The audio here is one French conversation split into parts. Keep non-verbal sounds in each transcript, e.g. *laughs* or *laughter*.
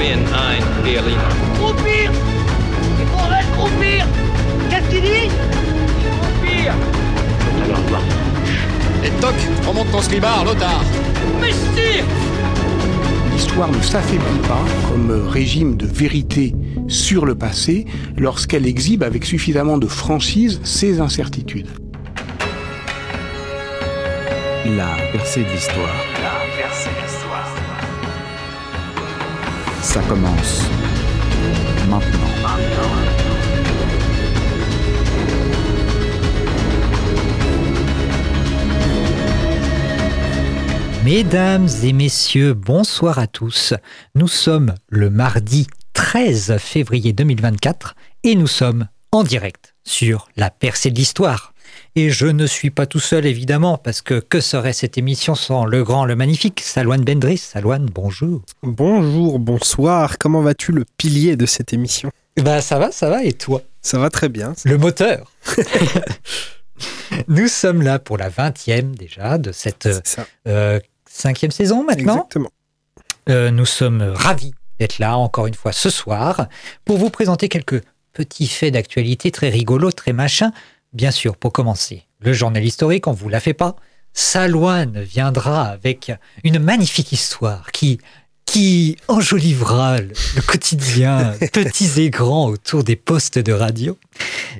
bin ein Berliner. Croupir Il faudrait croupir Qu'est-ce qu'il dit? Croupir Alors voir. Et toc, remonte ton slibard, l'otard. Mais si L'histoire ne s'affaiblit pas comme régime de vérité sur le passé lorsqu'elle exhibe avec suffisamment de franchise ses incertitudes. La percée de l'histoire. Ça commence maintenant. Mesdames et messieurs, bonsoir à tous. Nous sommes le mardi 13 février 2024 et nous sommes en direct sur la percée de l'histoire. Et je ne suis pas tout seul évidemment parce que que serait cette émission sans le grand, le magnifique Salouane Bendris Salouane, bonjour. Bonjour, bonsoir, comment vas-tu le pilier de cette émission? Bah ça va, ça va et toi? Ça va très bien. Le moteur *laughs* Nous sommes là pour la 20e déjà de cette ça. euh, cinquième saison maintenant. Exactement. Euh, nous sommes ravis d'être là encore une fois ce soir pour vous présenter quelques petits faits d'actualité très rigolos, très machin. Bien sûr, pour commencer, le journal historique, on vous la fait pas. Salouane viendra avec une magnifique histoire qui qui enjolivera le, le quotidien, *laughs* petits et grands, autour des postes de radio.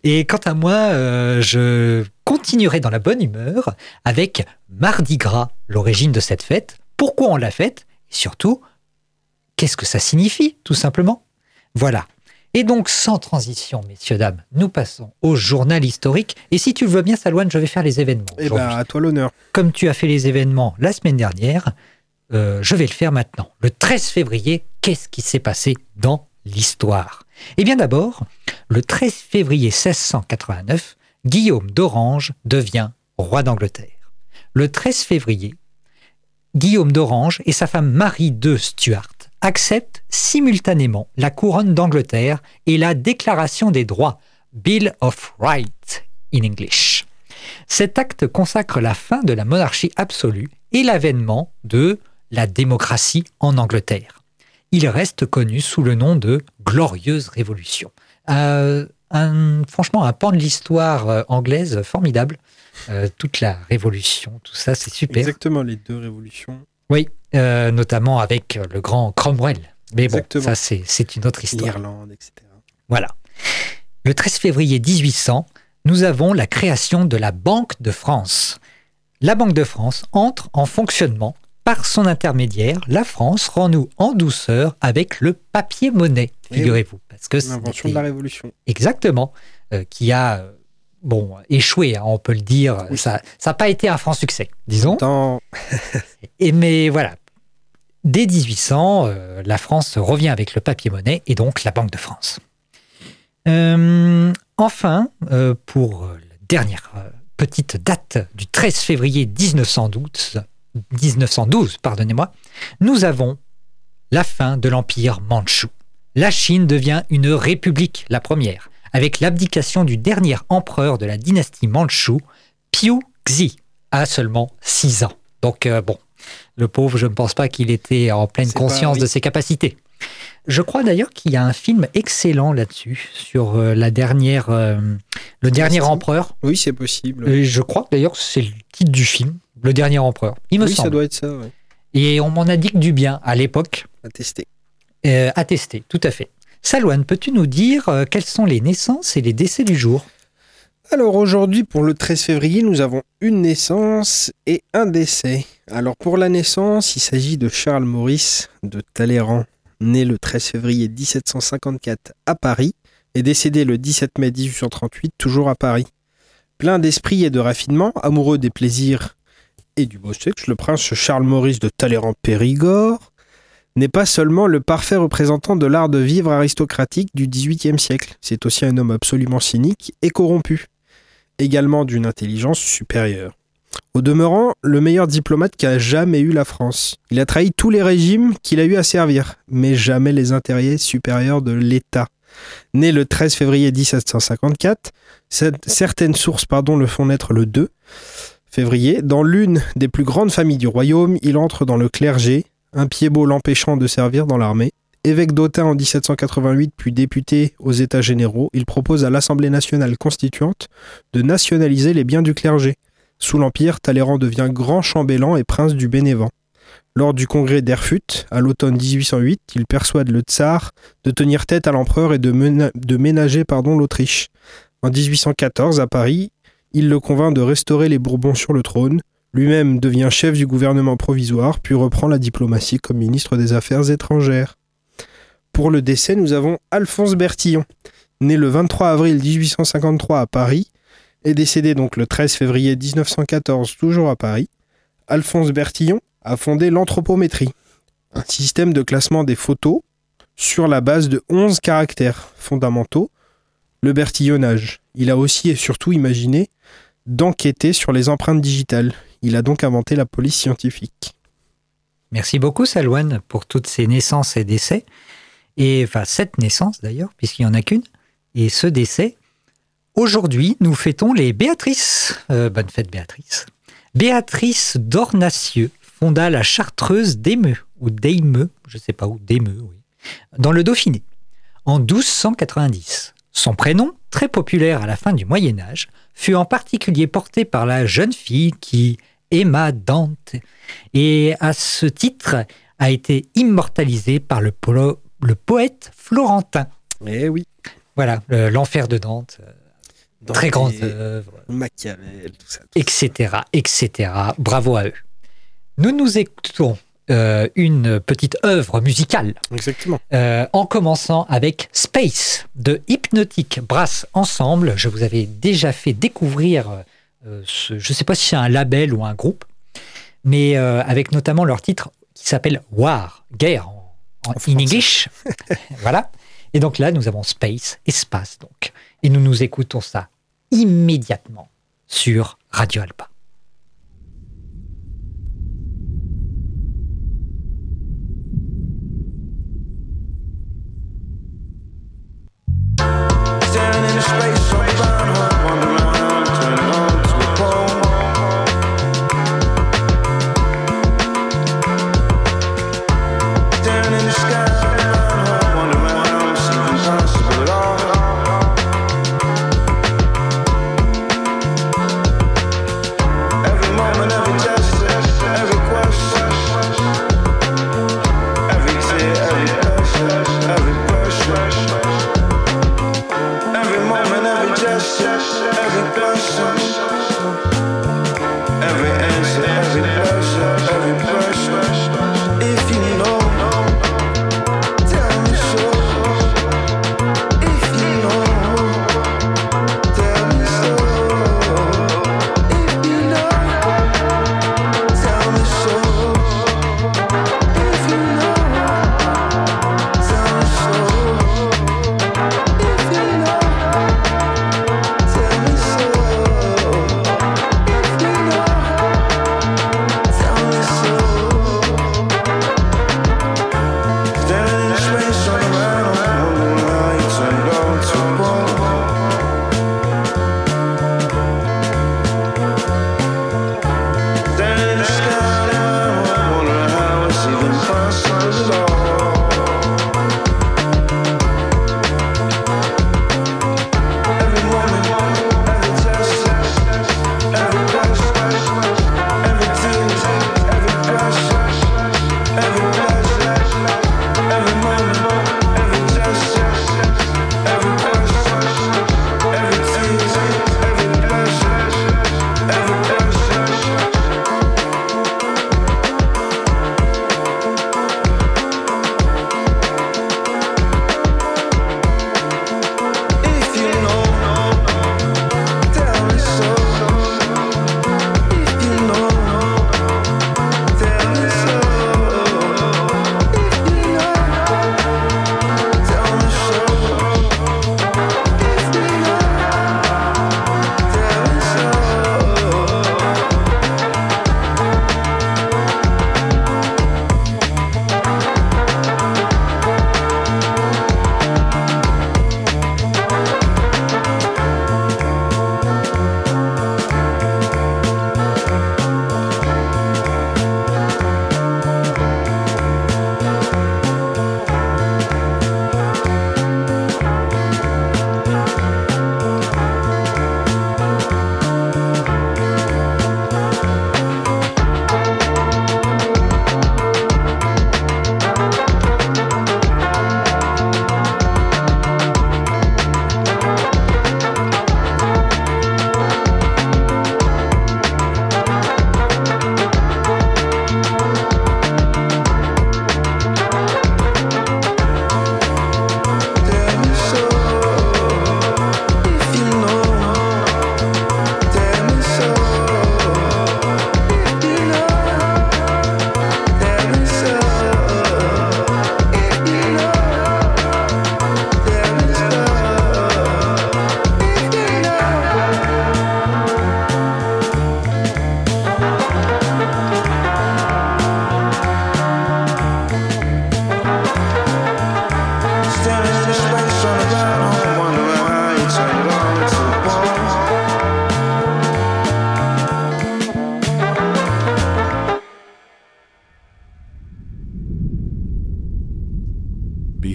Et quant à moi, euh, je continuerai dans la bonne humeur avec Mardi Gras, l'origine de cette fête, pourquoi on la fête, et surtout, qu'est-ce que ça signifie, tout simplement? Voilà. Et donc, sans transition, messieurs, dames, nous passons au journal historique. Et si tu le veux bien, Salouane, je vais faire les événements. Eh ben, à toi l'honneur. Comme tu as fait les événements la semaine dernière, euh, je vais le faire maintenant. Le 13 février, qu'est-ce qui s'est passé dans l'histoire? Eh bien d'abord, le 13 février 1689, Guillaume d'Orange devient roi d'Angleterre. Le 13 février, Guillaume d'Orange et sa femme Marie de Stuart acceptent simultanément la couronne d'Angleterre et la Déclaration des droits, Bill of Rights in English. Cet acte consacre la fin de la monarchie absolue et l'avènement de la démocratie en Angleterre. Il reste connu sous le nom de Glorieuse Révolution. Euh, un- franchement, un pan de l'histoire euh, anglaise formidable. Euh, toute la révolution, tout ça, c'est super. Exactement, les deux révolutions. Oui, euh, notamment avec le grand Cromwell. Mais bon, ça, c'est une autre histoire. L'Irlande, etc. Voilà. Le 13 février 1800, nous avons la création de la Banque de France. La Banque de France entre en fonctionnement. Par son intermédiaire, la France rend-nous en douceur avec le papier-monnaie, Eh figurez-vous. Parce que L'invention de la révolution. exactement, euh, qui a euh, bon, échoué, hein, on peut le dire. Oui. Ça n'a pas été un franc succès, disons. Et mais voilà, dès 1800, euh, la France revient avec le papier-monnaie et donc la Banque de France. Euh, enfin, euh, pour la dernière petite date du 13 février 1912, 1912 pardonnez-moi, nous avons la fin de l'Empire mandchou. La Chine devient une république, la première, avec l'abdication du dernier empereur de la dynastie mandchou, Piu Xi, à seulement 6 ans. Donc bon, le pauvre, je ne pense pas qu'il était en pleine pas- conscience oui. de ses capacités. Je crois d'ailleurs qu'il y a un film excellent là-dessus, sur euh, la dernière, euh, le dernier empereur. Oui, c'est possible. Et je crois que d'ailleurs c'est le titre du film, Le dernier empereur. Il me oui, ça semble. doit être ça, ouais. Et on m'en a dit que du bien à l'époque, tester. euh, tester, tout à fait. Salouane, peux-tu nous dire euh, quelles sont les naissances et les décès du jour? Alors aujourd'hui, pour le 13 février, nous avons une naissance et un décès. Alors pour la naissance, il s'agit de Charles Maurice de Talleyrand, né le 13 février 1754 à Paris et décédé le 17 mai 1838 toujours à Paris. Plein d'esprit et de raffinement, amoureux des plaisirs et du beau sexe, le prince Charles Maurice de Talleyrand-Périgord n'est pas seulement le parfait représentant de l'art de vivre aristocratique du XVIIIe siècle, c'est aussi un homme absolument cynique et corrompu, également d'une intelligence supérieure. Au demeurant, le meilleur diplomate qu'a jamais eu la France. Il a trahi tous les régimes qu'il a eu à servir, mais jamais les intérêts supérieurs de l'État. Né le 13 février 1754, cette- certaines sources pardon, le font naître le 2 février. Dans l'une des plus grandes familles du royaume, il entre dans le clergé, un pied beau l'empêchant de servir dans l'armée, Évêque d'Autun en 1788, puis député aux États généraux, il propose à l'Assemblée nationale constituante de nationaliser les biens du clergé. Sous l'Empire, Talleyrand devient grand chambellan et prince du Bénévent. Lors du congrès d'Erfurt, à l'automne 1808, il persuade le tsar de tenir tête à l'empereur et de, de ménager l'Autriche. En 1814, à Paris, il le convainc de restaurer les Bourbons sur le trône. Lui-même devient chef du gouvernement provisoire, puis reprend la diplomatie comme ministre des Affaires étrangères. Pour le décès, nous avons Alphonse Bertillon, né le 23 avril 1853 à Paris, et décédé donc le 13 février 1914 toujours à Paris. Alphonse Bertillon a fondé l'anthropométrie, un système de classement des photos sur la base de 11 caractères fondamentaux, le bertillonnage. Il a aussi et surtout imaginé d'enquêter sur les empreintes digitales. Il a donc inventé la police scientifique. Merci beaucoup, Salouane, pour toutes ces naissances et décès. Et enfin, cette naissance d'ailleurs, puisqu'il n'y en a qu'une, et ce décès. Aujourd'hui, nous fêtons les Béatrices. Euh, bonne fête, Béatrice. Béatrice d'Ornacieux fonda la chartreuse d'Eymeux, ou d'Eymeux, je ne sais pas où, d'Eymeux, oui, dans le Dauphiné, en 1290. Son prénom, très populaire à la fin du Moyen Âge, fut en particulier porté par la jeune fille qui aima Dante, et à ce titre a été immortalisé par le, le poète florentin. Eh oui. Voilà, le- l'enfer de Dante, euh, Dans très grande œuvre, Machiavel, tout ça. etc., etc. Bravo à eux. Nous nous écoutons euh, une petite œuvre musicale, Exactement. euh, en commençant avec Space de Hypnotic Brass Ensemble. Je vous avais déjà fait découvrir, euh, ce- je ne sais pas si c'est un label ou un groupe, mais avec notamment leur titre qui s'appelle War, guerre en, en En in. English. *laughs* voilà. Et donc là, nous avons Space, espace donc. Et nous nous écoutons ça immédiatement sur Radio Alpa. Staring into space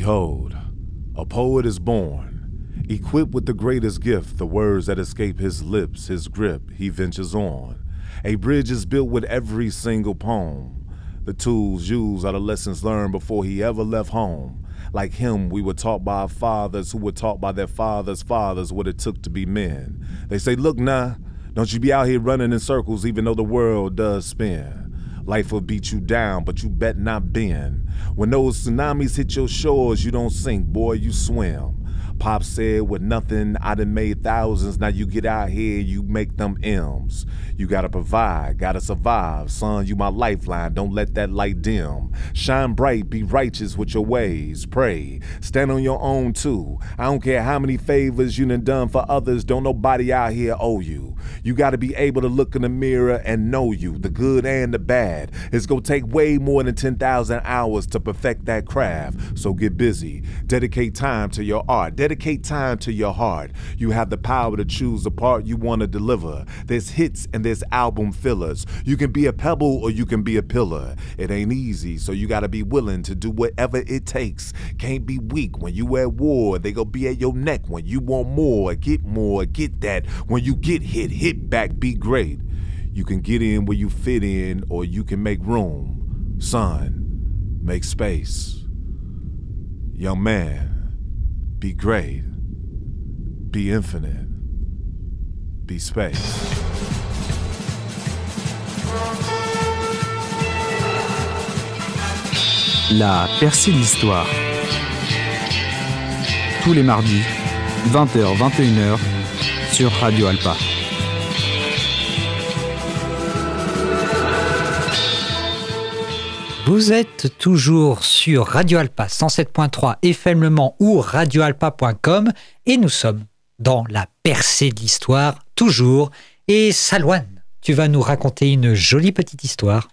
Behold, a poet is born, equipped with the greatest gift, the words that escape his lips, his grip, he ventures on. A bridge is built with every single poem. The tools used are the lessons learned before he ever left home. Like him, we were taught by our fathers who were taught by their fathers' fathers what it took to be men. They say, Look now, don't you be out here running in circles even though the world does spin. Life will beat you down, but you bet not bend. When those tsunamis hit your shores, you don't sink, boy, you swim. Pop said, with nothing, I done made thousands. Now you get out here, you make them M's. You gotta provide, gotta survive. Son, you my lifeline, don't let that light dim. Shine bright, be righteous with your ways. Pray, stand on your own too. I don't care how many favors you done done for others, don't nobody out here owe you. You gotta be able to look in the mirror and know you, the good and the bad. It's gonna take way more than 10,000 hours to perfect that craft. So get busy, dedicate time to your art. Dedicate time to your heart. You have the power to choose the part you want to deliver. There's hits and there's album fillers. You can be a pebble or you can be a pillar. It ain't easy, so you gotta be willing to do whatever it takes. Can't be weak when you at war. They gonna be at your neck when you want more. Get more, get that. When you get hit, hit back, be great. You can get in where you fit in, or you can make room. Son, make space. Young man, be great. Be infinite. Be space. La percée de l'histoire. Tous les mardis, 20h-21h, sur Radio Alpa. Vous êtes toujours sur Radio Alpa 107.3 FM Le Mans ou radioalpa.com et nous sommes dans la percée de l'histoire, toujours. Et Salouane, tu vas nous raconter une jolie petite histoire.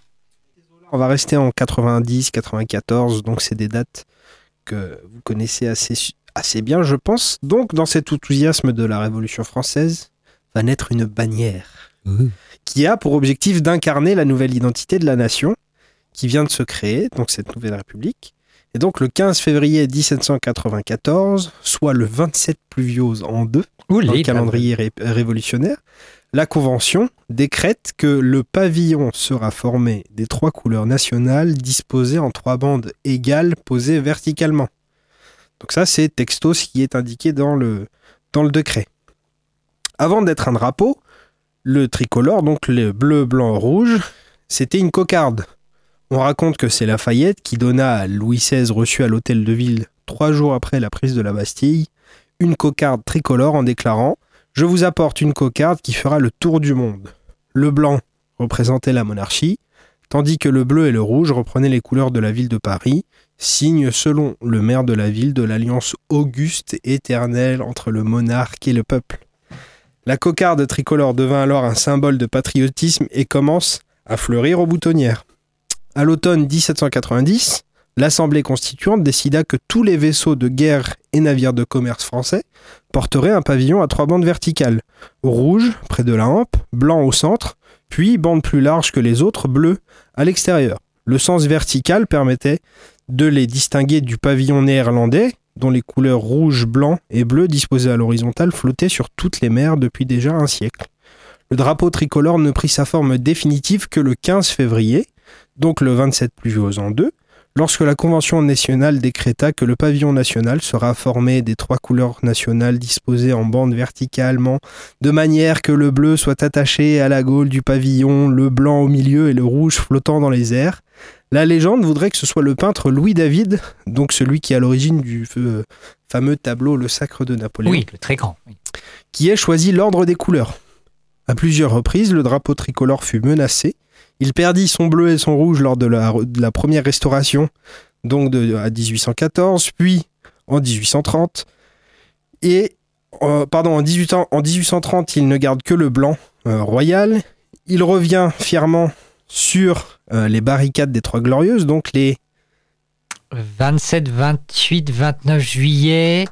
On va rester en 90, 94, donc c'est des dates que vous connaissez assez, assez bien, je pense. Donc, dans cet enthousiasme de la Révolution française, va naître une bannière qui a pour objectif d'incarner la nouvelle identité de la nation qui vient de se créer, donc cette nouvelle république. Et donc le 15 février 1794, soit le 27 pluviose en deux, dans le calendrier ré- révolutionnaire, la Convention décrète que le pavillon sera formé des trois couleurs nationales disposées en trois bandes égales posées verticalement. Donc ça, c'est texto ce qui est indiqué dans le, dans le décret. Avant d'être un drapeau, le tricolore, donc le bleu, blanc, rouge, c'était une cocarde. On raconte que c'est Lafayette qui donna à Louis XVI reçu à l'hôtel de ville trois jours après la prise de la Bastille une cocarde tricolore en déclarant Je vous apporte une cocarde qui fera le tour du monde. Le blanc représentait la monarchie, tandis que le bleu et le rouge reprenaient les couleurs de la ville de Paris, signe selon le maire de la ville de l'alliance auguste et éternelle entre le monarque et le peuple. La cocarde tricolore devint alors un symbole de patriotisme et commence à fleurir aux boutonnières. À l'automne 1790, l'Assemblée constituante décida que tous les vaisseaux de guerre et navires de commerce français porteraient un pavillon à trois bandes verticales, rouge près de la hampe, blanc au centre, puis bande plus large que les autres, bleu à l'extérieur. Le sens vertical permettait de les distinguer du pavillon néerlandais, dont les couleurs rouge, blanc et bleu disposées à l'horizontale flottaient sur toutes les mers depuis déjà un siècle. Le drapeau tricolore ne prit sa forme définitive que le 15 février, donc le 27 pluviose en deux, lorsque la Convention nationale décréta que le pavillon national sera formé des trois couleurs nationales disposées en bande verticalement, de manière que le bleu soit attaché à la gaule du pavillon, le blanc au milieu et le rouge flottant dans les airs. La légende voudrait que ce soit le peintre Louis David, donc celui qui est à l'origine du euh, fameux tableau Le Sacre de Napoléon, Oui, le très grand. oui. qui ait choisi l'ordre des couleurs. À plusieurs reprises, le drapeau tricolore fut menacé. Il perdit son bleu et son rouge lors de la, de la première restauration, donc de, à 1814, puis en 1830. Et, euh, pardon, en, 18 ans- en 1830, il ne garde que le blanc euh, royal. Il revient fièrement sur euh, les barricades des Trois Glorieuses, donc les 27, 28, 29 juillet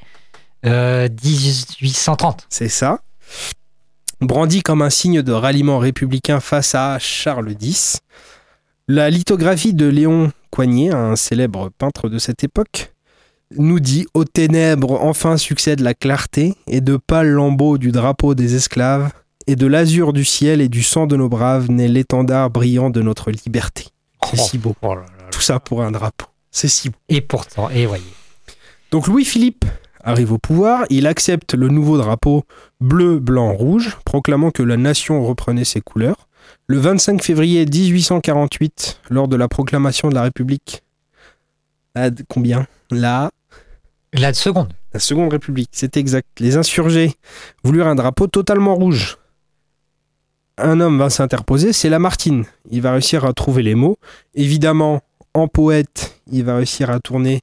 euh, 1830. C'est ça. Brandi comme un signe de ralliement républicain face à Charles X. La lithographie de Léon Coignet, un célèbre peintre de cette époque, nous dit Aux ténèbres enfin succède la clarté, et de pâles lambeaux du drapeau des esclaves, et de l'azur du ciel et du sang de nos braves naît l'étendard brillant de notre liberté. C'est si beau. Oh là là là. Tout ça pour un drapeau. C'est si beau. Et pourtant, et voyez. Donc Louis-Philippe arrive au pouvoir, il accepte le nouveau drapeau bleu, blanc, rouge, proclamant que la nation reprenait ses couleurs. Le 25 février 1848, lors de la proclamation de la République, la combien? La La seconde. la Seconde République, c'est exact. Les insurgés voulurent un drapeau totalement rouge. Un homme va s'interposer, c'est Lamartine. Il va réussir à trouver les mots. Évidemment, en poète, il va réussir à tourner,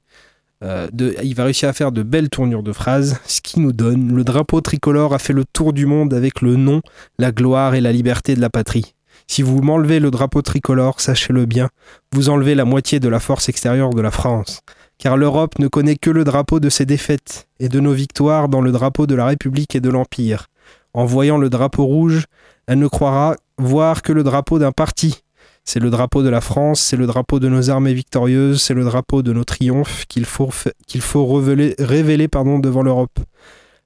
euh, il va réussir à faire de belles tournures de phrases, ce qui nous donne le drapeau tricolore a fait le tour du monde avec le nom, la gloire et la liberté de la patrie. Si vous m'enlevez le drapeau tricolore, sachez-le bien, vous enlevez la moitié de la force extérieure de la France car l'Europe ne connaît que le drapeau de ses défaites et de nos victoires dans le drapeau de la République et de l'Empire. En voyant le drapeau rouge, elle ne croira voir que le drapeau d'un parti. C'est le drapeau de la France, c'est le drapeau de nos armées victorieuses, c'est le drapeau de nos triomphes qu'il faut, qu'il faut révéler, révéler pardon, devant l'Europe.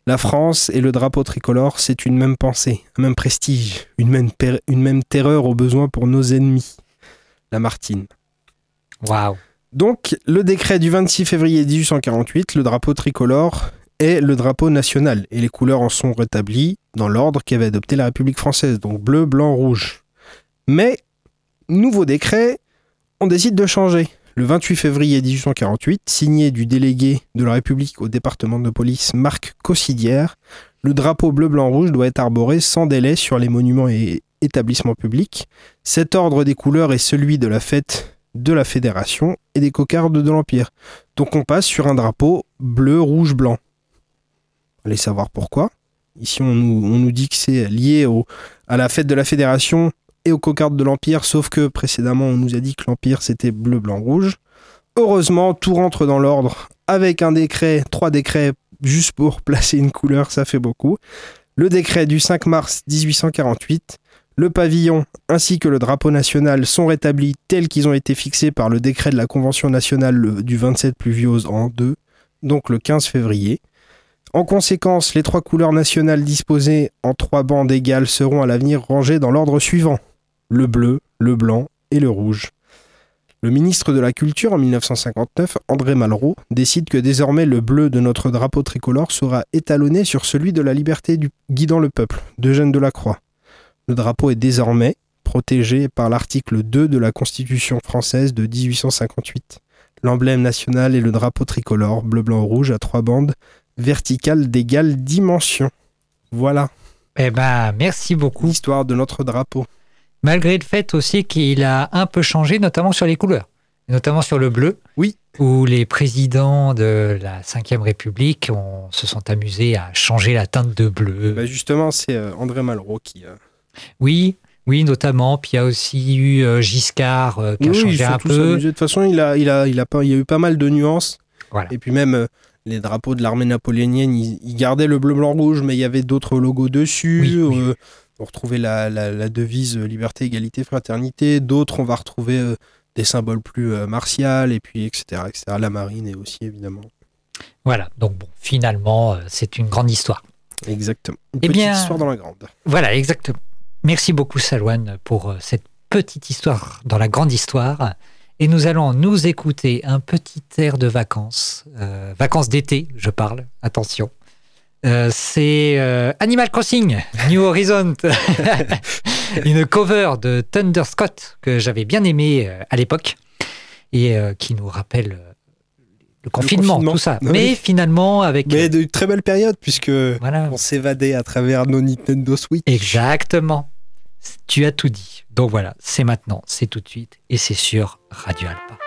La France et le drapeau tricolore, c'est une même pensée, un même prestige, une même, une même terreur au besoin pour nos ennemis. Lamartine. Waouh. Donc, le décret du 26 février 1848, le drapeau tricolore est le drapeau national et les couleurs en sont rétablies dans l'ordre qu'avait adopté la République française, donc bleu, blanc, rouge. Mais, nouveau décret, on décide de changer. Le 28 février 1848, signé du délégué de la République au département de police Marc Cossidière, le drapeau bleu, blanc, rouge doit être arboré sans délai sur les monuments et établissements publics. Cet ordre des couleurs est celui de la fête de la Fédération et des cocardes de l'Empire. Donc on passe sur un drapeau bleu, rouge, blanc. Allez savoir pourquoi. Ici on nous, dit que c'est lié à la fête de la Fédération et aux cocardes de l'Empire, sauf que précédemment on nous a dit que l'Empire c'était bleu, blanc, rouge. Heureusement, tout rentre dans l'ordre avec un décret, trois décrets juste pour *laughs* placer une couleur, ça fait beaucoup. Le décret du 5 mars 1848 le pavillon ainsi que le drapeau national sont rétablis tels qu'ils ont été fixés par le décret de la Convention nationale le- du 27 pluviose en 2, donc le 15 février. En conséquence, les trois couleurs nationales disposées en trois bandes égales seront à l'avenir rangées dans l'ordre suivant le bleu, le blanc et le rouge. Le ministre de la Culture en 1959, André Malraux, décide que désormais le bleu de notre drapeau tricolore sera étalonné sur celui de la liberté du guidant le peuple, d'Eugène Delacroix. Le drapeau est désormais protégé par l'article 2 de la Constitution française de 1858. L'emblème national est le drapeau tricolore, bleu, blanc, rouge, à trois bandes, verticales d'égale dimension. Voilà Eh ben, merci beaucoup. l'histoire de notre drapeau. Malgré le fait aussi qu'il a un peu changé, notamment sur les couleurs, notamment sur le bleu. Oui. Où les présidents de la Ve République ont- se sont amusés à changer la teinte de bleu. Bah, justement, c'est euh, André Malraux qui. euh, Oui, oui, notamment. Puis il y a aussi eu euh, Giscard euh, qui a ils changé sont un tous peu. amusés. De toute façon, il, a, il, a, il, a il y a eu pas mal de nuances. Voilà. Et puis même euh, les drapeaux de l'armée napoléonienne, ils, ils gardaient le bleu, blanc, rouge, mais il y avait d'autres logos dessus. Oui, oui. On retrouvait la, la, la devise euh, liberté, égalité, fraternité. D'autres, on va retrouver euh, des symboles plus euh, martials, et puis etc., etc. La marine est aussi, évidemment. Voilà. Donc bon, finalement, c'est une grande histoire. Exactement. Une Eh petite bien- histoire dans la grande. Voilà, exactement. Merci beaucoup, Salouane, pour cette petite histoire dans la grande histoire. Et nous allons nous écouter un petit air de vacances, euh, vacances d'été, je parle, attention. Euh, c'est euh, Animal Crossing, New Horizon, *laughs* une cover de Thunder Scott que j'avais bien aimé euh, à l'époque et qui nous rappelle le confinement, confinement. tout ça. Oui. Mais finalement, avec. Mais de très belle période, puisque voilà. on s'évadait à travers nos Nintendo Switch. Exactement. Tu as tout dit. Donc voilà, c'est maintenant, c'est tout de suite, et c'est sur Radio Alpa.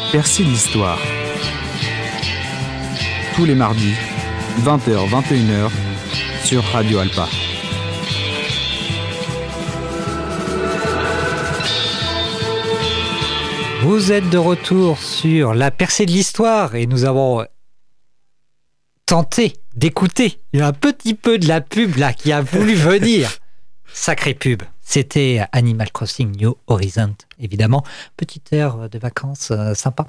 Percée de l'histoire. Tous les mardis, 20h-21h, sur Radio Alpa. Vous êtes de retour sur la percée de l'histoire et nous avons tenté d'écouter un petit peu de la pub là qui a voulu venir. Sacré pub. C'était Animal Crossing New Horizon, évidemment. Petite air de vacances euh, sympa.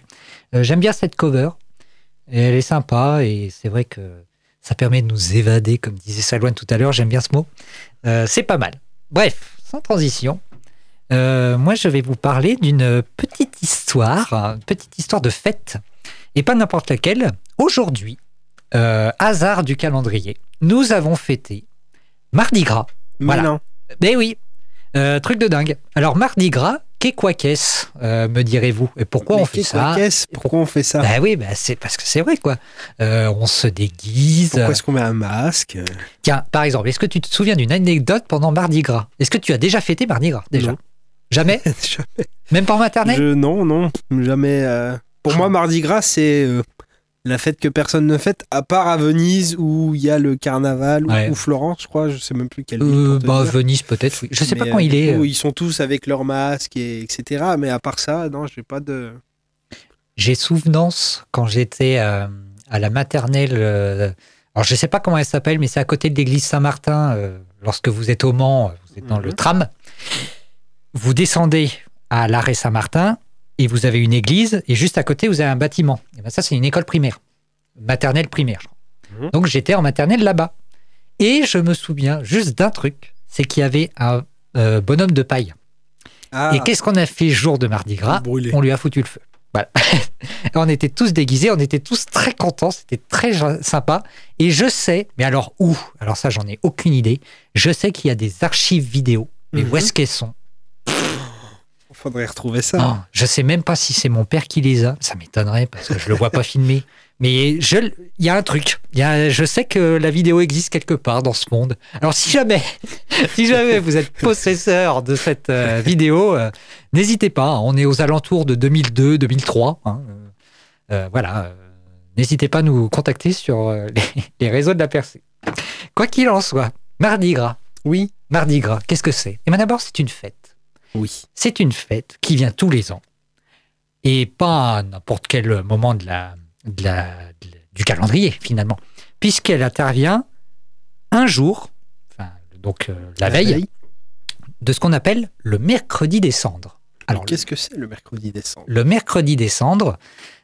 Euh, J'aime bien cette cover. Elle est sympa et c'est vrai que ça permet de nous évader, comme disait Salouane tout à l'heure. J'aime bien ce mot. Euh, c'est pas mal. Bref, sans transition. Moi, je vais vous parler d'une petite histoire, une petite histoire de fête, et pas n'importe laquelle. Aujourd'hui, hasard du calendrier, nous avons fêté Mardi Gras. Mais Voilà. non. Ben oui, Euh, truc de dingue. Alors Mardi Gras, qu'est quoi qu'est-ce, euh, me direz-vous Et pourquoi Mais on fait qu'est-ce ça Pourquoi on fait ça Ben oui, ben c'est parce que c'est vrai quoi. Euh, on se déguise. Pourquoi est-ce qu'on met un masque Tiens, par exemple, est-ce que tu te souviens d'une anecdote pendant Mardi Gras? Est-ce que tu as déjà fêté Mardi Gras déjà? Non. Jamais *laughs* Jamais. Même pas en maternelle Je- Non, non, jamais. Pour moi, Mardi Gras, c'est la fête que personne ne fête, à part à Venise où il y a le carnaval, ou- Ouais. ou, Florence, je crois, je sais même plus quelle ville. Euh, te bah. Venise peut-être, oui. Je sais pas quand euh, il est. euh. Ils sont tous avec leur masque, et, etc. Mais à part ça, non, j'ai pas de. J'ai souvenance quand j'étais euh, à la maternelle. alors je sais pas comment elle s'appelle, mais c'est à côté de l'église Saint-Martin. lorsque vous êtes au Mans, vous êtes dans le Mhm. tram. Vous descendez à l'arrêt Saint-Martin et vous avez une église et juste à côté vous avez un bâtiment. Et ben ça c'est une école primaire, maternelle primaire. je crois. Mhm. Donc j'étais en maternelle là-bas et je me souviens juste d'un truc, c'est qu'il y avait un euh, bonhomme de paille. Ah, Et qu'est-ce qu'on a fait jour de Mardi Gras brûlé. On lui a foutu le feu. Voilà. *laughs* On était tous déguisés, on était tous très contents, c'était très sympa. Et je sais, mais alors où? Alors ça, j'en ai aucune idée. Je sais qu'il y a des archives vidéo. Mais où Mhm. est-ce qu'elles sont? Faudrait retrouver ça. Oh, Je sais même pas si c'est mon père qui les a. Ça m'étonnerait parce que je le vois pas *laughs* filmer. Mais je, il y a un truc. Y a, je sais que la vidéo existe quelque part dans ce monde. Alors si jamais, *laughs* si jamais vous êtes possesseur de cette euh, vidéo, euh, n'hésitez pas. hein. On est aux alentours de 2002, 2003. hein. Euh, voilà. N'hésitez pas à nous contacter sur *laughs* les, les réseaux de la percée. Quoi qu'il en soit, Mardi Gras. Oui. Mardi Gras, qu'est-ce que c'est? Eh bien d'abord, c'est une fête. Oui. C'est une fête qui vient tous les ans. Et pas à n'importe quel moment de la, de la- de la- du calendrier, finalement. Puisqu'elle intervient un jour, enfin, donc euh, la, veille, de ce qu'on appelle le mercredi des cendres. Alors, qu'est-ce que c'est le mercredi décembre le mercredi des cendres,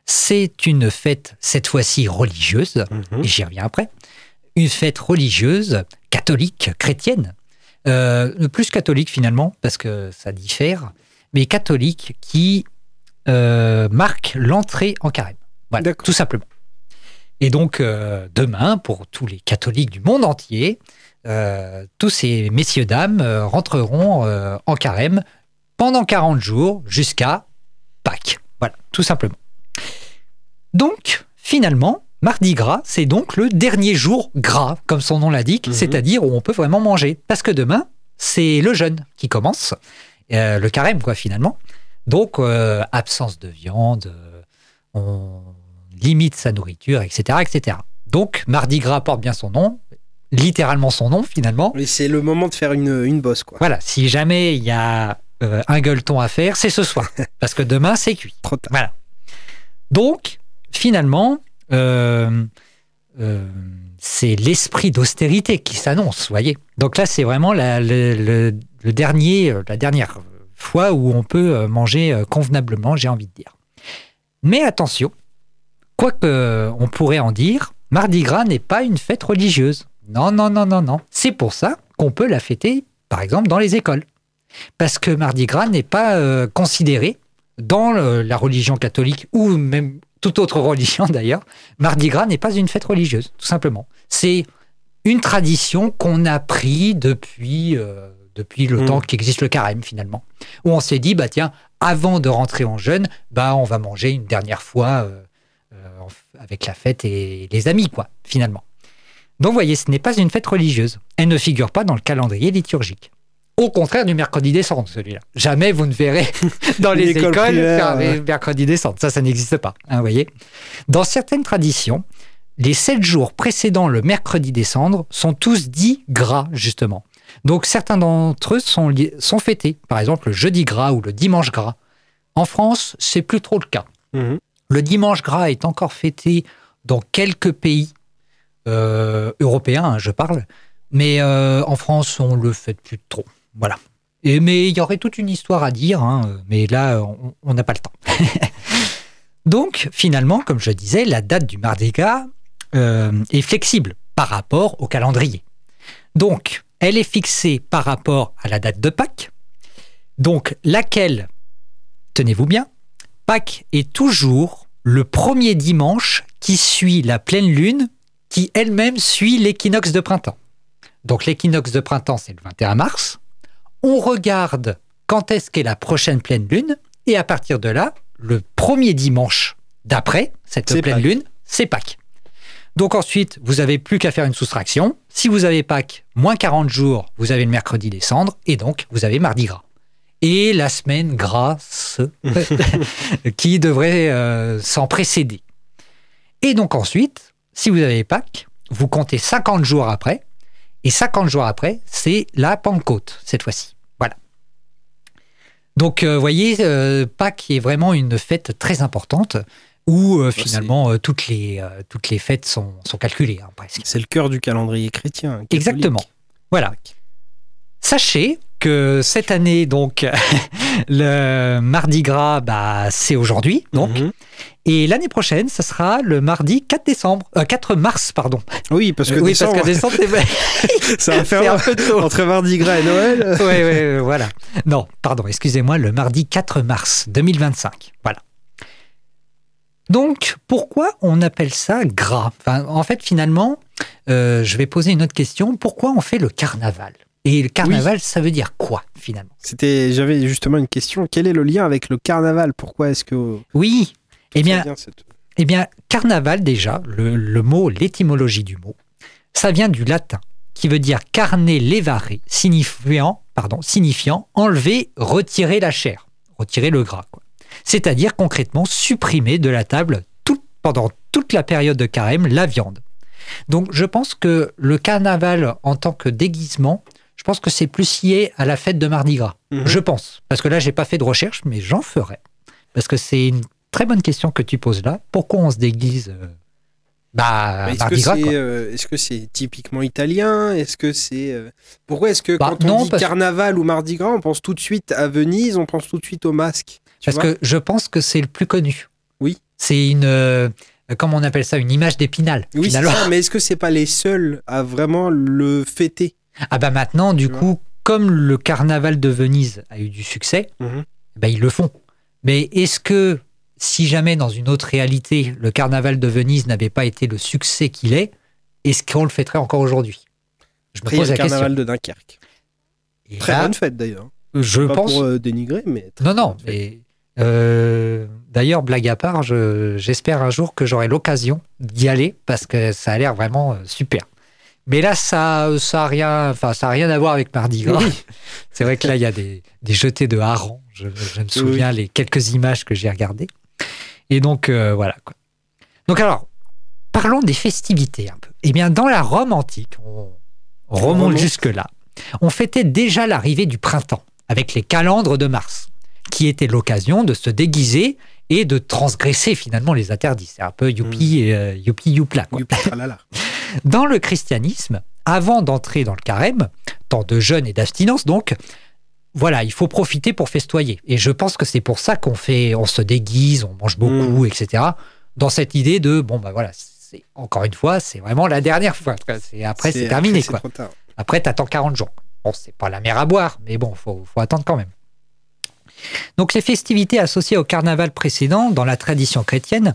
c'est une fête, cette fois-ci religieuse, Mhm. et j'y reviens après, une fête religieuse, catholique, chrétienne, euh, plus catholique finalement, parce que ça diffère, mais catholique qui euh, marque l'entrée en carême. Voilà, tout simplement. Et donc, euh, demain, pour tous les catholiques du monde entier, euh, tous ces messieurs-dames euh, rentreront en carême pendant 40 jours jusqu'à Pâques. Voilà, tout simplement. Donc, finalement, Mardi Gras, c'est donc le dernier jour gras, comme son nom l'indique, Mhm. c'est-à-dire où on peut vraiment manger. Parce que demain, c'est le jeûne qui commence, euh, le carême, quoi, finalement. Donc, euh, absence de viande, euh, on limite sa nourriture, etc., etc. Donc, Mardi Gras porte bien son nom, littéralement son nom, finalement. Oui, c'est le moment de faire une, une bosse, quoi. Voilà, si jamais il y a euh, un gueuleton à faire, c'est ce soir. *laughs* parce que demain, c'est cuit. Trop tard. Voilà. Donc, finalement, c'est l'esprit d'austérité qui s'annonce, voyez. Donc là, c'est vraiment la, le, dernier, euh, la dernière fois où on peut euh, manger euh, convenablement, j'ai envie de dire. Mais attention, quoi que on pourrait en dire, Mardi Gras n'est pas une fête religieuse. Non, non, non, non, non. C'est pour ça qu'on peut la fêter, par exemple, dans les écoles. Parce que Mardi Gras n'est pas euh, considéré dans la religion catholique ou même toute autre religion *laughs* d'ailleurs, Mardi Gras n'est pas une fête religieuse, tout simplement. C'est une tradition qu'on a pris depuis, euh, depuis le Mm. temps qu'existe le carême finalement. Où on s'est dit, bah tiens, avant de rentrer en jeûne, bah on va manger une dernière fois euh, euh, avec la fête et les amis, quoi, finalement. Donc, vous voyez, ce n'est pas une fête religieuse. Elle ne figure pas dans le calendrier liturgique. Au contraire du mercredi descente, celui-là. Jamais vous ne verrez *laughs* dans les écoles faire mercredis descente. Ça, ça n'existe pas. hein, voyez Dans certaines traditions, les sept jours précédant le mercredi descendre sont tous dits gras, justement. Donc certains d'entre eux sont, fêtés, par exemple le jeudi gras ou le dimanche gras. En France, c'est plus trop le cas. Mhm. Le dimanche gras est encore fêté dans quelques pays euh, européens, hein, je parle, mais euh, en France, on le fait plus trop. Voilà. Mais il y aurait toute une histoire à dire, hein, mais là, on- on n'a pas le temps. *laughs* Donc, finalement, comme je disais, la date du Mardi Gras euh, est flexible par rapport au calendrier. Donc, elle est fixée par rapport à la date de Pâques, donc laquelle, tenez-vous bien, Pâques est toujours le premier dimanche qui suit la pleine lune, qui elle-même suit l'équinoxe de printemps. Donc l'équinoxe de printemps, c'est le 21 mars. On regarde quand est-ce qu'est la prochaine pleine lune, et à partir de là, le premier dimanche d'après cette pleine Pâques. lune, c'est Pâques. Donc ensuite, vous n'avez plus qu'à faire une soustraction. Si vous avez Pâques, moins 40 jours, vous avez le mercredi des cendres, et donc vous avez Mardi Gras. Et la semaine grasse *laughs* qui devrait euh, s'en précéder. Et donc ensuite, si vous avez Pâques, vous comptez 50 jours après, et 50 jours après, c'est la Pentecôte, cette fois-ci. Voilà. Donc, vous voyez, euh, Pâques est vraiment une fête très importante où euh, finalement euh, toutes, les, euh, toutes les fêtes sont, sont calculées, hein, presque. C'est le cœur du calendrier chrétien. catholique. Exactement. Voilà. Sachez que cette année, donc, *laughs* le Mardi Gras, bah, c'est aujourd'hui, donc. Mhm. Et l'année prochaine, ce sera le mardi 4 décembre, euh, 4 mars, pardon. Oui, parce que oui, décembre, parce que décembre, c'est *laughs* ça va c'est un faire peu tôt. entre Mardi Gras et Noël. *laughs* Oui, oui, voilà. Non, pardon, excusez-moi, le mardi 4 mars 2025. Voilà. Donc, pourquoi on appelle ça gras? Enfin, En fait, finalement, euh, je vais poser une autre question. Pourquoi on fait le carnaval? Et le carnaval, ça veut dire quoi, finalement? C'était, j'avais justement une question. Quel est le lien avec le carnaval? Pourquoi est-ce que Oui, eh bien, cette- Eh bien, carnaval déjà, le, le mot, l'étymologie du mot, ça vient du latin, qui veut dire carne levare, signifiant, pardon, signifiant enlever, retirer la chair, retirer le gras. C'est-à-dire concrètement supprimer de la table tout- pendant toute la période de carême la viande. Donc je pense que le carnaval en tant que déguisement, je pense que c'est plus lié à la fête de Mardi Gras. Mhm. Je pense. Parce que là, j'ai pas fait de recherche, mais j'en ferai. Parce que c'est une très bonne question que tu poses là. Pourquoi on se déguise euh, bah, Est-ce que c'est euh, est-ce que c'est typiquement italien? Est-ce que c'est euh, pourquoi est-ce que Bah, quand on dit parce- carnaval ou Mardi Gras, on pense tout de suite à Venise, on pense tout de suite au masque Parce que je pense que c'est le plus connu. Oui. C'est une. euh, comment on appelle ça? Une image d'épinal. oui, c'est finalement. ça, mais est-ce que c'est pas les seuls à vraiment le fêter? Ah bah maintenant, du Tu coup, comme le carnaval de Venise a eu du succès, Mhm. bah, ils le font. Mais est-ce que si jamais dans une autre réalité, le carnaval de Venise n'avait pas été le succès qu'il est, est-ce qu'on le fêterait encore aujourd'hui? Je me pose le la question. carnaval de Dunkerque. Et Très là, bonne fête d'ailleurs. je pas pense. pour euh, dénigrer, mais Non, non, mais euh, d'ailleurs, blague à part, je- j'espère un jour que j'aurai l'occasion d'y aller parce que ça a l'air vraiment euh, super. Mais là, ça, ça a rien, enfin, ça a rien à voir avec Mardi Gras. Oui. *laughs* C'est vrai que là, il y a des, des jetés de harengs. Je, je me souviens les quelques images que j'ai regardées. Et donc, euh, voilà. quoi. Donc, alors, parlons des festivités un peu. Eh bien, dans la Rome antique, on, on remonte remonte. jusque-là, on fêtait déjà l'arrivée du printemps avec les calendres de Mars, qui était l'occasion de se déguiser et de transgresser finalement les interdits. C'est un peu youpi, et, euh, youpi youpla. quoi. Youpi. *laughs* Dans le christianisme, avant d'entrer dans le carême, temps de jeûne et d'abstinence donc, voilà, il faut profiter pour festoyer. Et je pense que c'est pour ça qu'on fait, on se déguise, on mange beaucoup, etc. Dans cette idée de, bon, bah voilà, c'est encore une fois, c'est vraiment la dernière fois. C'est- Après, c'est terminé, c'est quoi. trop tard. Après, t'attends 40 jours. Bon, c'est pas la mer à boire, mais bon, faut, faut attendre quand même. Donc, les festivités associées au carnaval précédent, dans la tradition chrétienne,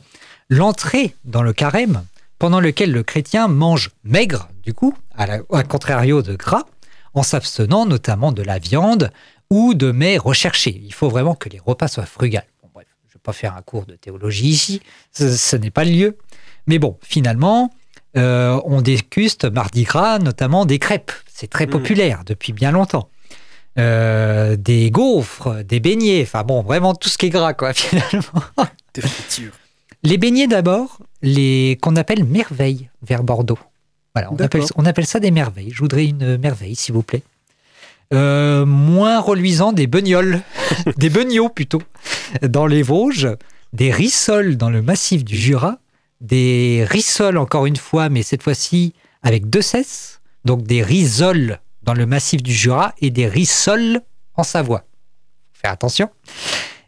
l'entrée dans le carême, pendant lequel le chrétien mange maigre, du coup, à, la- à contrario de gras, en s'abstenant notamment de la viande ou de mets recherchés. Il faut vraiment que les repas soient frugales. Bon, bref, je ne vais pas faire un cours de théologie ici, ce, ce n'est pas le lieu. Mais bon, finalement, euh, on déguste Mardi Gras, notamment des crêpes. C'est très Mm. populaire depuis bien longtemps. euh, des gaufres, des beignets, enfin bon, vraiment tout ce qui est gras, quoi, *laughs* finalement. Des fritures. Les beignets d'abord, les qu'on appelle merveilles vers Bordeaux. Voilà, on appelle, D'accord. on appelle ça des merveilles. Je voudrais une merveille, s'il vous plaît. Euh, moins reluisant des begnoles, *laughs* des begnots plutôt, dans les Vosges, des rissoles dans le massif du Jura, des rissoles encore une fois, mais cette fois-ci avec deux cesses, donc des risoles dans le massif du Jura et des rissoles en Savoie. Faire attention.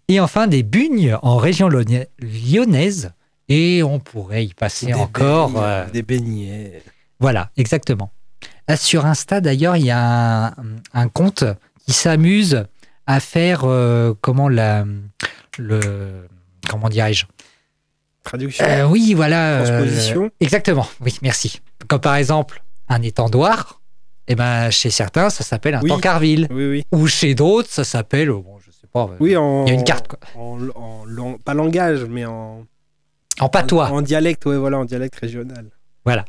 Et enfin des bugnes en région lyonna- lyonnaise, et on pourrait y passer Des encore. beignets, euh, Des beignets. voilà, exactement. Là, sur Insta, d'ailleurs, il y a un, un compte qui s'amuse à faire euh, comment la le comment dirais-je? Traduction. Euh, Oui, voilà. euh, Transposition. exactement. Oui, merci. Comme par exemple un étendoir. Et ben chez certains, ça s'appelle un Oui. tancarville. Oui, oui. Ou chez d'autres, ça s'appelle, euh, bon, pas. euh, Oui, en. Il y a une carte, quoi. En, pas langage, mais en. En patois. En, dialecte, ouais, voilà, en dialecte régional. Voilà.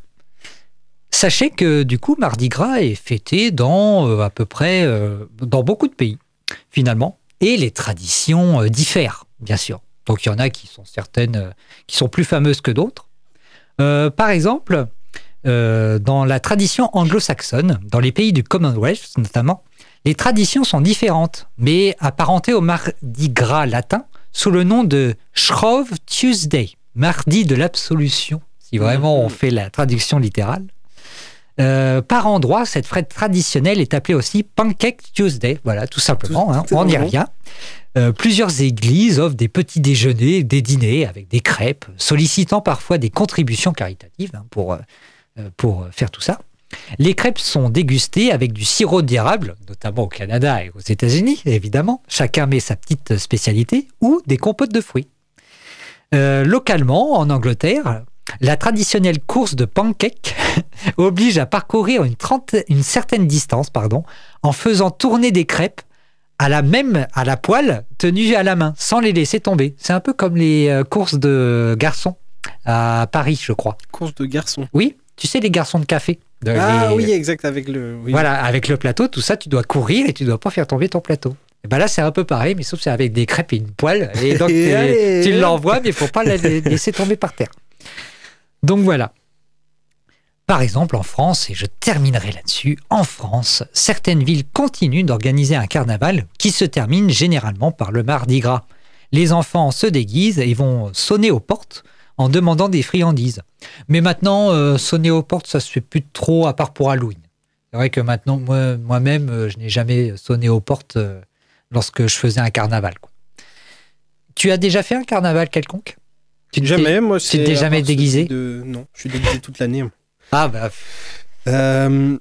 Sachez que du coup, Mardi Gras est fêté dans euh, à peu près euh, dans beaucoup de pays finalement, et les traditions euh, diffèrent bien sûr. Donc il y en a qui sont certaines, qui sont plus fameuses que d'autres. Par exemple, dans la tradition anglo-saxonne, dans les pays du Commonwealth notamment, les traditions sont différentes, mais apparentées au Mardi Gras latin sous le nom de Shrove Tuesday, mardi de l'absolution, si vraiment on fait la traduction littérale. Euh, par endroit, cette fête traditionnelle est appelée aussi Pancake Tuesday. Voilà, tout simplement, Tout- hein, tout on y simplement. revient. Euh, plusieurs églises offrent des petits déjeuners, des dîners avec des crêpes, sollicitant parfois des contributions caritatives hein, pour, euh, pour faire tout ça. Les crêpes sont dégustées avec du sirop d'érable, notamment au Canada et aux États-Unis, évidemment. Chacun met sa petite spécialité, ou des compotes de fruits. Euh, localement, en Angleterre, la traditionnelle course de pancakes *laughs* oblige à parcourir une, trente- une certaine distance pardon, en faisant tourner des crêpes à la même à la poêle tenues à la main, sans les laisser tomber. C'est un peu comme les euh, courses de garçons à Paris, je crois. Course de garçons. Oui, tu sais les garçons de café. Ah les- oui, exact, avec le. oui. Voilà, avec le plateau, tout ça, tu dois courir et tu dois pas faire tomber ton plateau. Et ben là, c'est un peu pareil, mais sauf c'est avec des crêpes et une poêle. Et donc, *laughs* Et tu- l'envoies, mais il faut pas la laisser tomber par terre. Donc voilà. Par exemple, en France, et je terminerai là-dessus, en France, certaines villes continuent d'organiser un carnaval qui se termine généralement par le mardi gras. Les enfants se déguisent et vont sonner aux portes en demandant des friandises. Mais maintenant, euh, sonner aux portes, ça se fait plus trop, à part pour Halloween. C'est vrai que maintenant, moi- moi-même, euh, je n'ai jamais sonné aux portes euh, lorsque je faisais un carnaval. quoi. Tu as déjà fait un carnaval quelconque? Tu Jamais, moi, tu c'est. t'es jamais déguisé? de- Non, je suis déguisé toute l'année. moi. Ah bah, Euh,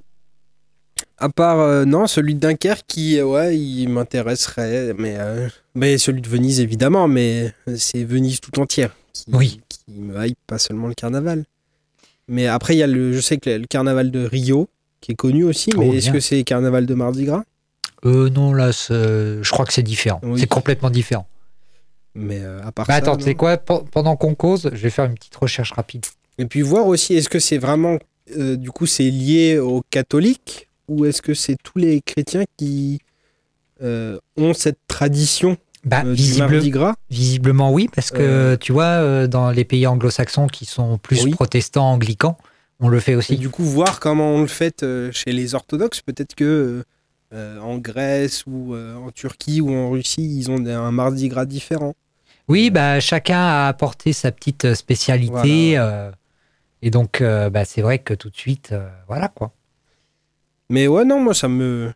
à part, euh, non, celui de Dunkerque qui, ouais, il m'intéresserait, mais, euh, mais celui de Venise, évidemment, mais c'est Venise tout entière qui, Oui. qui me hype, pas seulement le carnaval. Mais après, il y a le, je sais que le, le carnaval de Rio, qui est connu aussi, mais Oh, est-ce que c'est carnaval de Mardi Gras? Euh, non, là, je crois que c'est différent. Oui. C'est complètement différent. Mais euh, à part Bah, ça, attends, tu sais quoi? Pe- Pendant qu'on cause, je vais faire une petite recherche rapide. Et puis voir aussi, est-ce que c'est vraiment, euh, du coup, c'est lié aux catholiques ou est-ce que c'est tous les chrétiens qui euh, ont cette tradition? Bah, euh, visible- Gras visiblement, oui, parce que Euh. tu vois, euh, dans les pays anglo-saxons qui sont plus Oui. protestants, anglicans, on le fait Et aussi. du coup, voir comment on le fait chez les orthodoxes, peut-être que euh, en Grèce ou en Turquie ou en Russie, ils ont un Mardi Gras différent. Oui, bah, chacun a apporté sa petite spécialité. et donc, bah, c'est vrai que tout de suite, voilà quoi. Mais ouais, non, moi, ça me.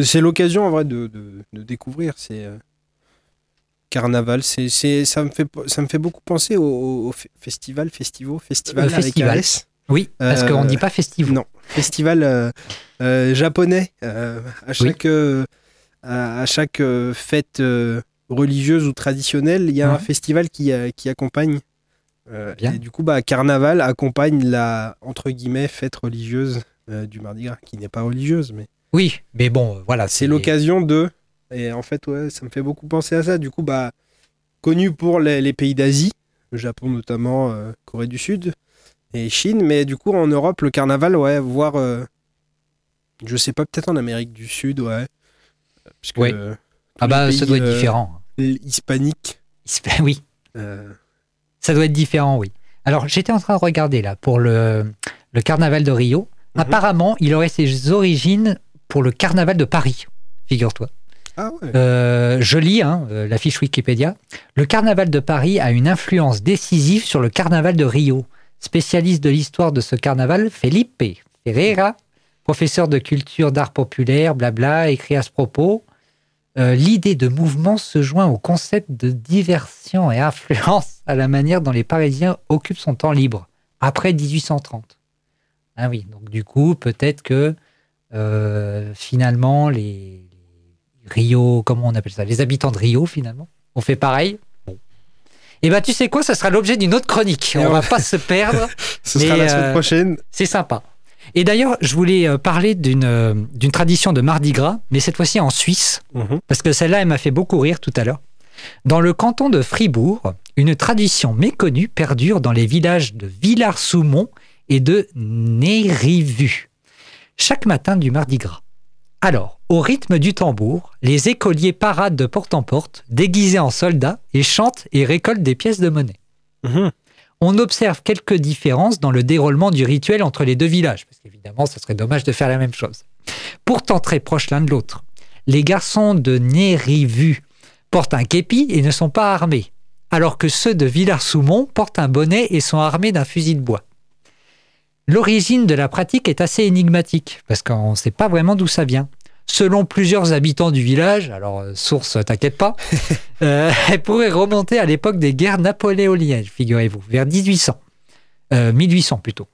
C'est l'occasion, en vrai, de, de- de découvrir. C'est. Euh, Carnaval, c'est, c'est, ça, me fait, ça me fait beaucoup penser au, au fe- festival, festival, festival Euh, avec festival. Oui, parce Euh, qu'on ne dit pas festif. Non, festival euh, euh, japonais. euh, à chaque, euh, à, à chaque euh, fête euh, religieuse ou traditionnelle, il y a un festival qui, euh, qui accompagne. euh, Bien. et du coup, bah, Carnaval accompagne la entre guillemets fête religieuse euh, du Mardi Gras, qui n'est pas religieuse, mais Oui, mais bon, euh, voilà. c'est l'occasion de. Et en fait, ouais, ça me fait beaucoup penser à ça. Du coup, bah, connu pour les, les pays d'Asie, le Japon notamment, euh, Corée du Sud et Chine, mais du coup, en Europe, le carnaval, ouais, voir. euh, je sais pas, peut-être en Amérique du Sud, ouais. Ouais. euh, Ah bah, ça doit être euh, différent. Hispanique. *laughs* Oui, euh, ça doit être différent, oui. Alors, j'étais en train de regarder là pour le, le carnaval de Rio. Mhm. Apparemment, il aurait ses origines pour le carnaval de Paris, figure-toi. Ah. Euh, je lis hein, euh, la fiche Wikipédia. Le carnaval de Paris a une influence décisive sur le carnaval de Rio. Spécialiste de l'histoire de ce carnaval, Felipe Ferreira, professeur de culture d'art populaire, blabla, écrit à ce propos. euh, L'idée de mouvement se joint au concept de diversion et influence à la manière dont les Parisiens occupent son temps libre, après 1830. Ah oui, donc du coup, peut-être que finalement, les Rio, comment on appelle ça Les habitants de Rio, finalement, ont fait pareil. Et ben, tu sais quoi Ça sera l'objet d'une autre chronique. On on va pas se perdre. *laughs* Ce mais, sera la semaine euh, prochaine. C'est sympa. Et d'ailleurs, je voulais euh, parler d'une euh, d'une tradition de Mardi Gras, mais cette fois-ci en Suisse, Mhm. parce que celle-là, elle m'a fait beaucoup rire tout à l'heure. Dans le canton de Fribourg, une tradition méconnue perdure dans les villages de Villars-sous-Mont et de Nérivu. Chaque matin du Mardi Gras. Alors, au rythme du tambour, les écoliers paradent de porte en porte, déguisés en soldats, et chantent et récoltent des pièces de monnaie Mhm. on observe quelques différences dans le déroulement du rituel entre les deux villages, parce qu'évidemment, ce serait dommage de faire la même chose. Pourtant très proches l'un de l'autre. Les garçons de Nérivu portent un képi et ne sont pas armés, alors que ceux de Villars-sous-Mont portent un bonnet et sont armés d'un fusil de bois. L'origine de la pratique est assez énigmatique, parce qu'on ne sait pas vraiment d'où ça vient. Selon plusieurs habitants du village, alors euh, source, t'inquiète pas, *laughs* euh, elle pourrait remonter à l'époque des guerres napoléoniennes, figurez-vous, vers 1800, euh, 1800 plutôt.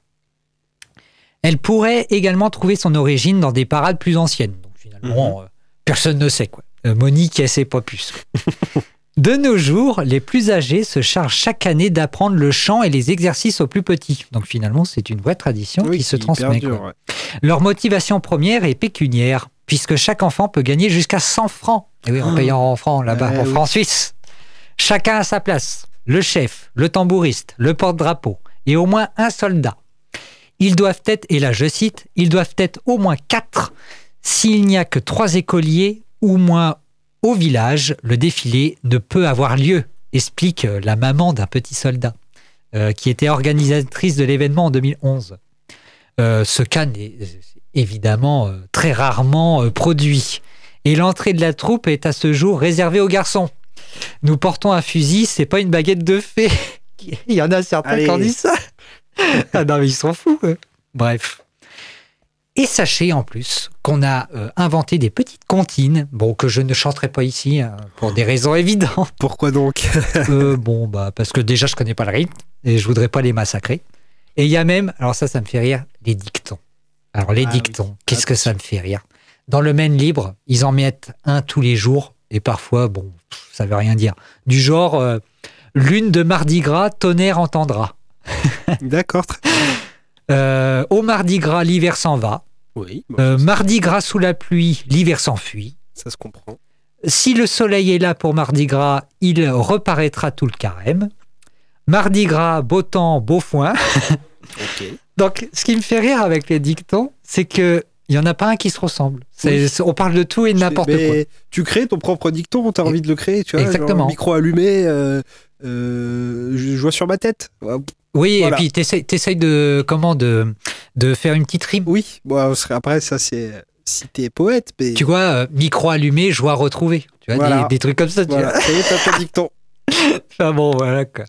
Elle pourrait également trouver son origine dans des parades plus anciennes. Donc finalement, euh, personne ne sait quoi. Euh, Monique, pas plus. quoi. *laughs* De nos jours, les plus âgés se chargent chaque année d'apprendre le chant et les exercices aux plus petits. Donc finalement, c'est une vraie tradition Oui, qui se transmet. ouais. Leur motivation première est pécuniaire, puisque chaque enfant peut gagner jusqu'à 100 francs. Et oui, en Ah. payant en francs là-bas, Eh en oui. francs suisses. Chacun à sa place. Le chef, le tambouriste, le porte-drapeau et au moins un soldat. Ils doivent être, et là je cite, ils doivent être au moins quatre. S'il n'y a que trois écoliers ou moins au village, le défilé ne peut avoir lieu, explique la maman d'un petit soldat, euh, qui était organisatrice de l'événement en 2011. Euh, ce cas n'est euh, évidemment euh, très rarement produit. Et l'entrée de la troupe est à ce jour réservée aux garçons. Nous portons un fusil, c'est pas une baguette de fée. *laughs* Il y en a certains qui en disent ça. ah non, mais ils sont fous. eux. Bref. Et sachez en plus qu'on a euh, inventé des petites comptines, bon, que je ne chanterai pas ici hein, pour des raisons *laughs* évidentes. Pourquoi donc? Euh, bon, bah, parce que déjà, je connais pas le rythme et je voudrais pas les massacrer. Et il y a même, alors ça, ça me fait rire, les dictons. Alors, les Ah dictons, oui. qu'est-ce que ça me fait rire? Dans le Maine libre, ils en mettent un tous les jours et parfois, bon, pff, ça veut rien dire. Du genre, euh, lune de Mardi Gras, tonnerre entendra. D'accord. Euh, au Mardi Gras, l'hiver s'en va. Oui, bon, Euh, mardi Gras sous la pluie, l'hiver s'enfuit. ça se comprend. Si le soleil est là pour Mardi Gras, il reparaîtra tout le carême. Mardi Gras, beau temps, beau foin. *laughs* *laughs* Donc, ce qui me fait rire avec les dictons, c'est que il y en a pas un qui se ressemble. On parle de tout et de n'importe quoi. Tu crées ton propre dicton, t'as Et- envie de le créer, tu vois. Exactement. genre, micro allumé, euh, euh, je vois sur ma tête. Oui, Voilà. et puis t'essayes t'essayes de comment de de faire une petite rime. Oui, bon, après, ça, c'est si t'es poète, mais. Tu vois, euh, micro allumé, joie retrouvée. Tu vois, Voilà. des, des trucs comme ça. Tu Voilà, ça y est, t'as ton dicton. *laughs* Enfin bon, voilà quoi.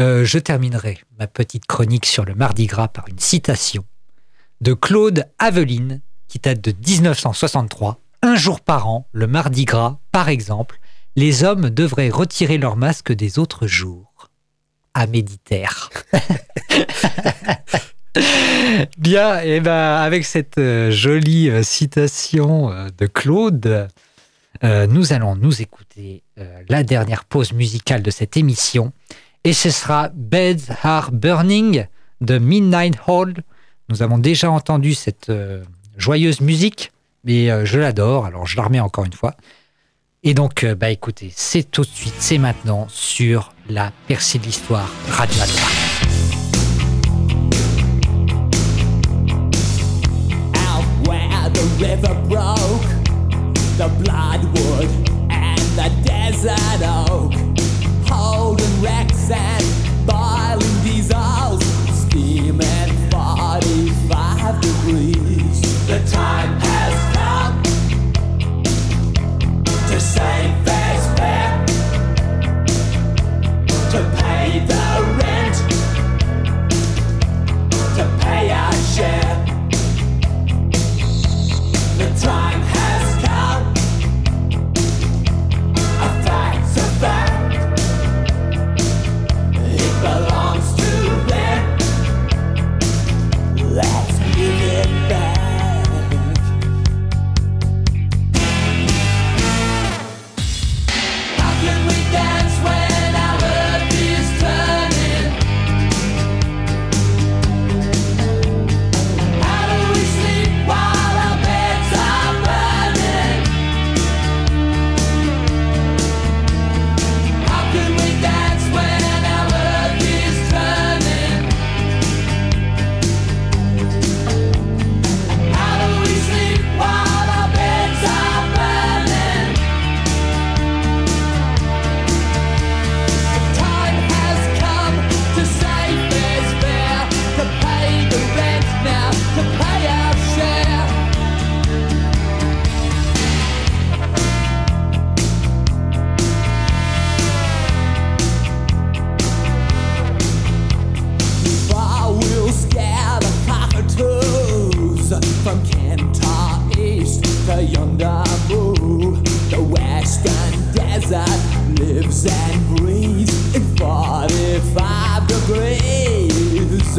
Euh, je terminerai ma petite chronique sur le Mardi Gras par une citation de Claude Aveline, qui date de 1963. Un jour par an, le Mardi Gras, par exemple, les hommes devraient retirer leur masque des autres jours. À méditaire. *laughs* Bien, et ben avec cette euh, jolie euh, citation euh, de Claude, nous allons nous écouter la dernière pause musicale de cette émission. Et ce sera Beds Are Burning de Midnight Hall. Nous avons déjà entendu cette joyeuse musique, mais je l'adore, alors je la remets encore une fois. Et donc, euh, bah écoutez, c'est tout de suite, c'est maintenant sur la percée de l'histoire Radio Alpha.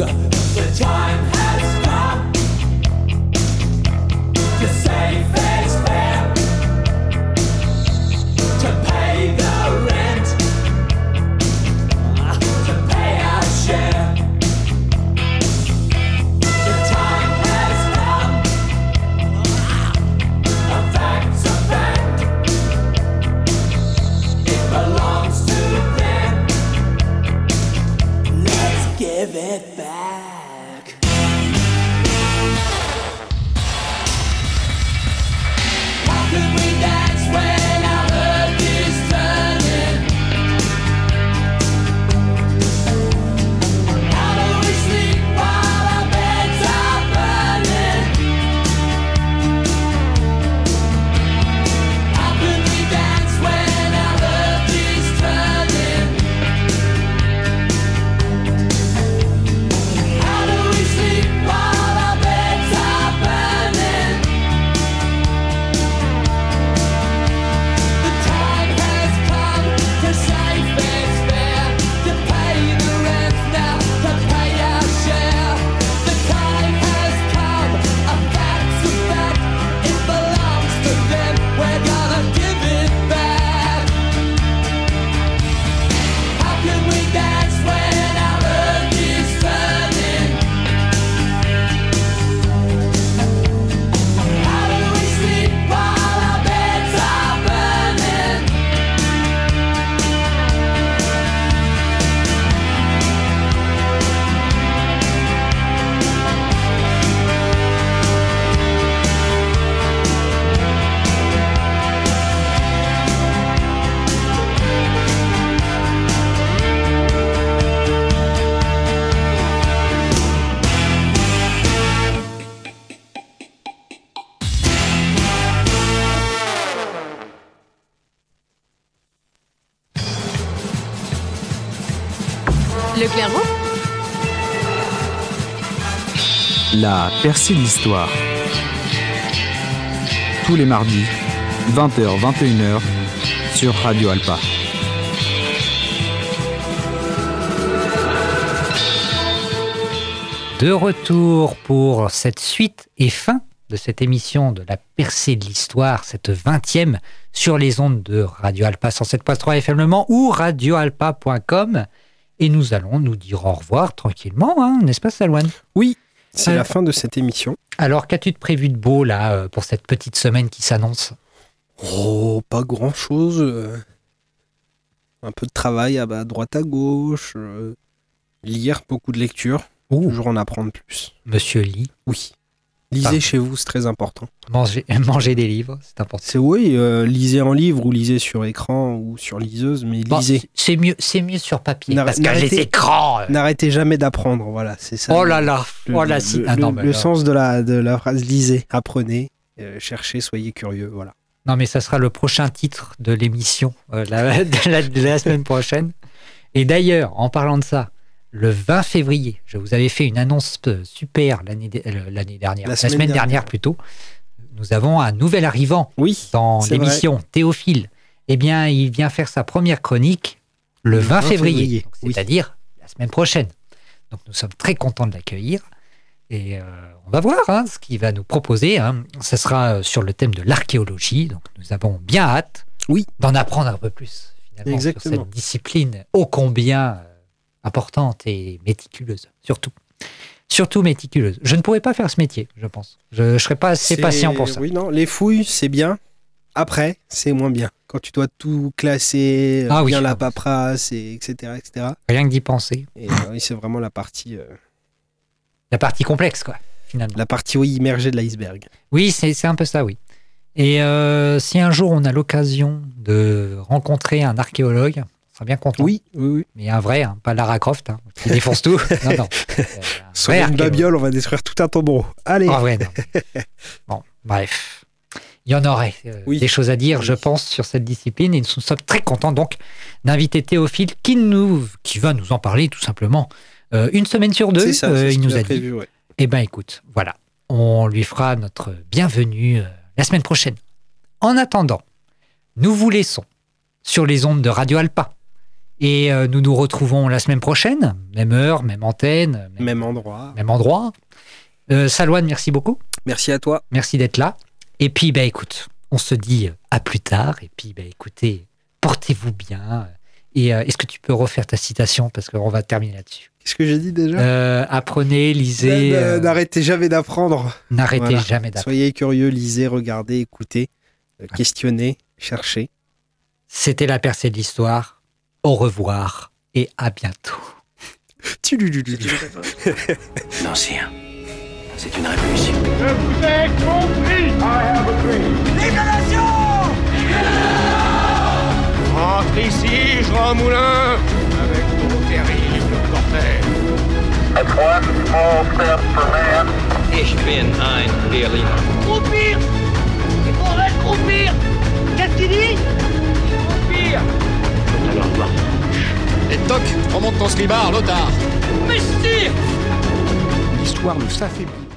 The time à Percy de l'Histoire. Tous les mardis, 20h-21h, sur Radio Alpa. De retour pour cette suite et fin de cette émission de la percée de l'histoire, cette 20e, sur les ondes de Radio Alpa 107.3 FM Le Mans ou radioalpa.com. Et nous allons nous dire au revoir tranquillement, hein, n'est-ce hein, pas, Salouane Oui, c'est la euh, fin de cette émission. Alors, qu'as-tu de prévu de beau, là, euh, pour cette petite semaine qui s'annonce? Oh, pas grand-chose. Euh. Un peu de travail à droite à gauche. Lire beaucoup de lectures. Toujours en apprendre plus. Monsieur Lee? Oui. Lisez Enfin, chez vous, c'est très important. manger, *laughs* manger des livres, c'est important. C'est oui, euh, lisez en livre ou lisez sur écran ou sur liseuse, mais Bon, lisez. c'est mieux, c'est mieux sur papier. Parce que les écrans. euh, N'arrêtez jamais d'apprendre, voilà, c'est ça. oh là là, Le, oh là, le- si. le- ah non, mais le là- sens de la, de la phrase lisez, apprenez, euh, cherchez, soyez curieux, voilà. Non, mais ça sera le prochain titre de l'émission la, *laughs* de, la, de la semaine prochaine. Et d'ailleurs, en parlant de ça, le 20 février, je vous avais fait une annonce euh, super l'année euh, l'année dernière, La la, semaine dernière, dernière. plutôt. Nous avons un nouvel arrivant Oui, dans l'émission, Théophile. Eh bien, il vient faire sa première chronique le, 20, février, oui. c'est-à-dire la semaine prochaine. Donc nous sommes très contents de l'accueillir. Et euh, on va voir hein, ce qu'il va nous proposer. Hein. Ce sera sur le thème de l'archéologie. Donc nous avons bien hâte Oui. d'en apprendre un peu plus finalement Exactement. sur cette discipline ô combien importante et méticuleuse, surtout. Surtout méticuleuse. Je ne pourrais pas faire ce métier, je pense. Je ne serais pas assez patient pour ça. Oui, non, les fouilles, c'est bien. Après, c'est moins bien. Quand tu dois tout classer, Ah oui. bien la paperasse, et etc., etc. Rien que d'y penser. Et euh, oui, c'est vraiment la partie, euh, La partie complexe, quoi, finalement. la partie oui, immergée de l'iceberg. Oui, c'est un peu ça, oui. Et euh, si un jour on a l'occasion de rencontrer un archéologue, sera bien content. Oui, oui, oui. Mais un vrai, hein, pas Lara Croft, hein, qui défonce tout. *laughs* Non, non. Euh, Sur une babiole, on va détruire tout un tombeau. Allez. Ah ouais, non. *laughs* Bon, bref. Il y en aurait euh, Oui. des choses à dire, je pense, sur cette discipline. Et nous sommes très contents donc d'inviter Théophile qui, nous, qui va nous en parler tout simplement. Euh, une semaine sur deux, ça, euh, il nous a dit. prévu, ouais. Eh ben écoute, voilà, on lui fera notre bienvenue la semaine prochaine. En attendant, nous vous laissons sur les ondes de Radio Alpa. Et euh, nous nous retrouvons la semaine prochaine, même heure, même antenne, même, Même endroit. même endroit. Euh, Salouane, merci beaucoup. Merci à toi. Merci d'être là. Et puis, bah, écoute, on se dit euh, à plus tard. Et puis, bah, écoutez, portez-vous bien. Et euh, est-ce que tu peux refaire ta citation? Parce qu'on va terminer là-dessus. Qu'est-ce que j'ai dit déjà? Euh, apprenez, lisez, N- euh, N'arrêtez jamais d'apprendre. n'arrêtez Voilà. jamais d'apprendre. Soyez curieux, lisez, regardez, écoutez, questionnez, cherchez. C'était la percée de l'histoire. Au revoir et à bientôt. Non, c'est un. C'est une révolution. Je vous ai compris. I have a dream. Vive la nation Rentre ici, Jean Moulin. Avec ton terrible cortège Ich bin ein Berliner. Croupir Il faudrait croupir Qu'est-ce qu'il dit? Croupir Et toc, remonte ton slibard, Lothar. Mais si L'histoire ne s'affaiblit